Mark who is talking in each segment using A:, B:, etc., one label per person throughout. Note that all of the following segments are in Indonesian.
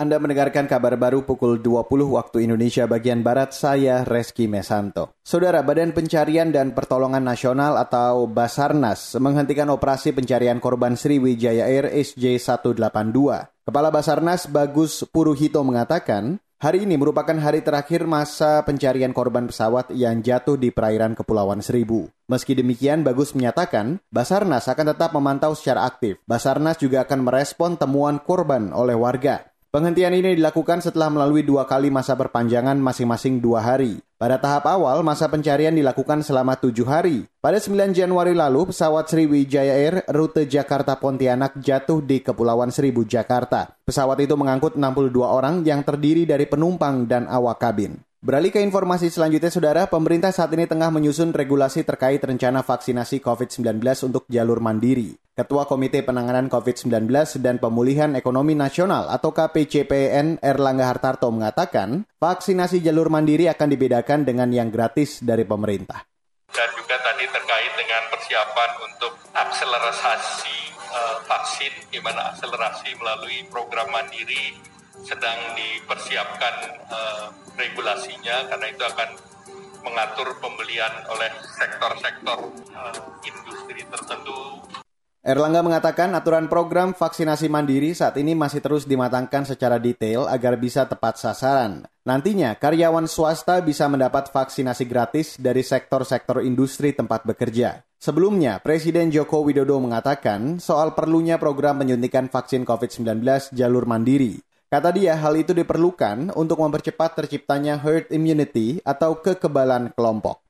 A: Anda mendengarkan kabar baru pukul 20 waktu Indonesia bagian Barat, saya Reski Mesanto. Saudara, Badan Pencarian dan Pertolongan Nasional atau Basarnas menghentikan operasi pencarian korban Sriwijaya Air SJ182. Kepala Basarnas Bagus Puruhito mengatakan, Hari ini merupakan hari terakhir masa pencarian korban pesawat yang jatuh di perairan Kepulauan Seribu. Meski demikian, Bagus menyatakan, Basarnas akan tetap memantau secara aktif. Basarnas juga akan merespon temuan korban oleh warga. Penghentian ini dilakukan setelah melalui dua kali masa perpanjangan masing-masing dua hari. Pada tahap awal, masa pencarian dilakukan selama tujuh hari. Pada 9 Januari lalu, pesawat Sriwijaya Air rute Jakarta-Pontianak jatuh di Kepulauan Seribu, Jakarta. Pesawat itu mengangkut 62 orang yang terdiri dari penumpang dan awak kabin. Beralih ke informasi selanjutnya, Saudara, pemerintah saat ini tengah menyusun regulasi terkait rencana vaksinasi COVID-19 untuk jalur mandiri. Ketua Komite Penanganan COVID-19 dan Pemulihan Ekonomi Nasional atau KPCPN Erlangga Hartarto mengatakan, vaksinasi jalur mandiri akan dibedakan dengan yang gratis dari pemerintah.
B: Dan juga tadi terkait dengan persiapan untuk akselerasi uh, vaksin, di mana akselerasi melalui program mandiri sedang dipersiapkan uh, regulasinya karena itu akan mengatur pembelian oleh sektor-sektor uh, industri.
A: Erlangga mengatakan aturan program vaksinasi mandiri saat ini masih terus dimatangkan secara detail agar bisa tepat sasaran. Nantinya, karyawan swasta bisa mendapat vaksinasi gratis dari sektor-sektor industri tempat bekerja. Sebelumnya, Presiden Joko Widodo mengatakan soal perlunya program penyuntikan vaksin COVID-19 jalur mandiri. Kata dia, hal itu diperlukan untuk mempercepat terciptanya herd immunity atau kekebalan kelompok.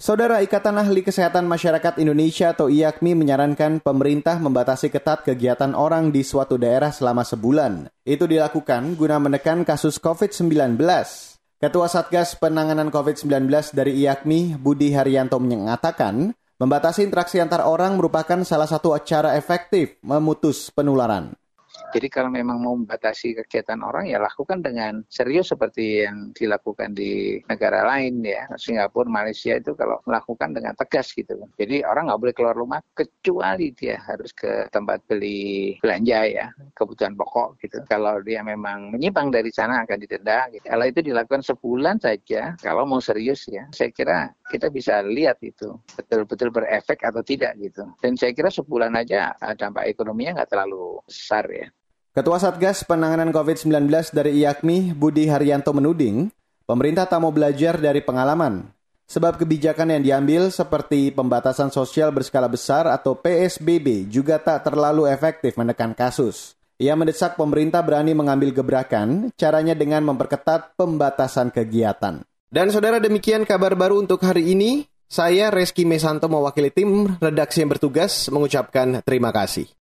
A: Saudara Ikatan Ahli Kesehatan Masyarakat Indonesia atau IAKMI menyarankan pemerintah membatasi ketat kegiatan orang di suatu daerah selama sebulan. Itu dilakukan guna menekan kasus COVID-19. Ketua Satgas Penanganan COVID-19 dari IAKMI, Budi Haryanto mengatakan, membatasi interaksi antar orang merupakan salah satu cara efektif memutus penularan.
C: Jadi kalau memang mau membatasi kegiatan orang ya lakukan dengan serius seperti yang dilakukan di negara lain ya. Singapura, Malaysia itu kalau melakukan dengan tegas gitu. Jadi orang nggak boleh keluar rumah kecuali dia harus ke tempat beli belanja ya, kebutuhan pokok gitu. Kalau dia memang menyimpang dari sana akan didenda. Gitu. Kalau itu dilakukan sebulan saja, kalau mau serius ya, saya kira kita bisa lihat itu betul-betul berefek atau tidak gitu. Dan saya kira sebulan aja dampak ekonominya nggak terlalu besar ya.
A: Ketua Satgas Penanganan COVID-19 dari IAKMI, Budi Haryanto menuding, pemerintah tak mau belajar dari pengalaman. Sebab kebijakan yang diambil seperti pembatasan sosial berskala besar atau PSBB juga tak terlalu efektif menekan kasus. Ia mendesak pemerintah berani mengambil gebrakan, caranya dengan memperketat pembatasan kegiatan. Dan saudara demikian kabar baru untuk hari ini. Saya Reski Mesanto mewakili tim redaksi yang bertugas mengucapkan terima kasih.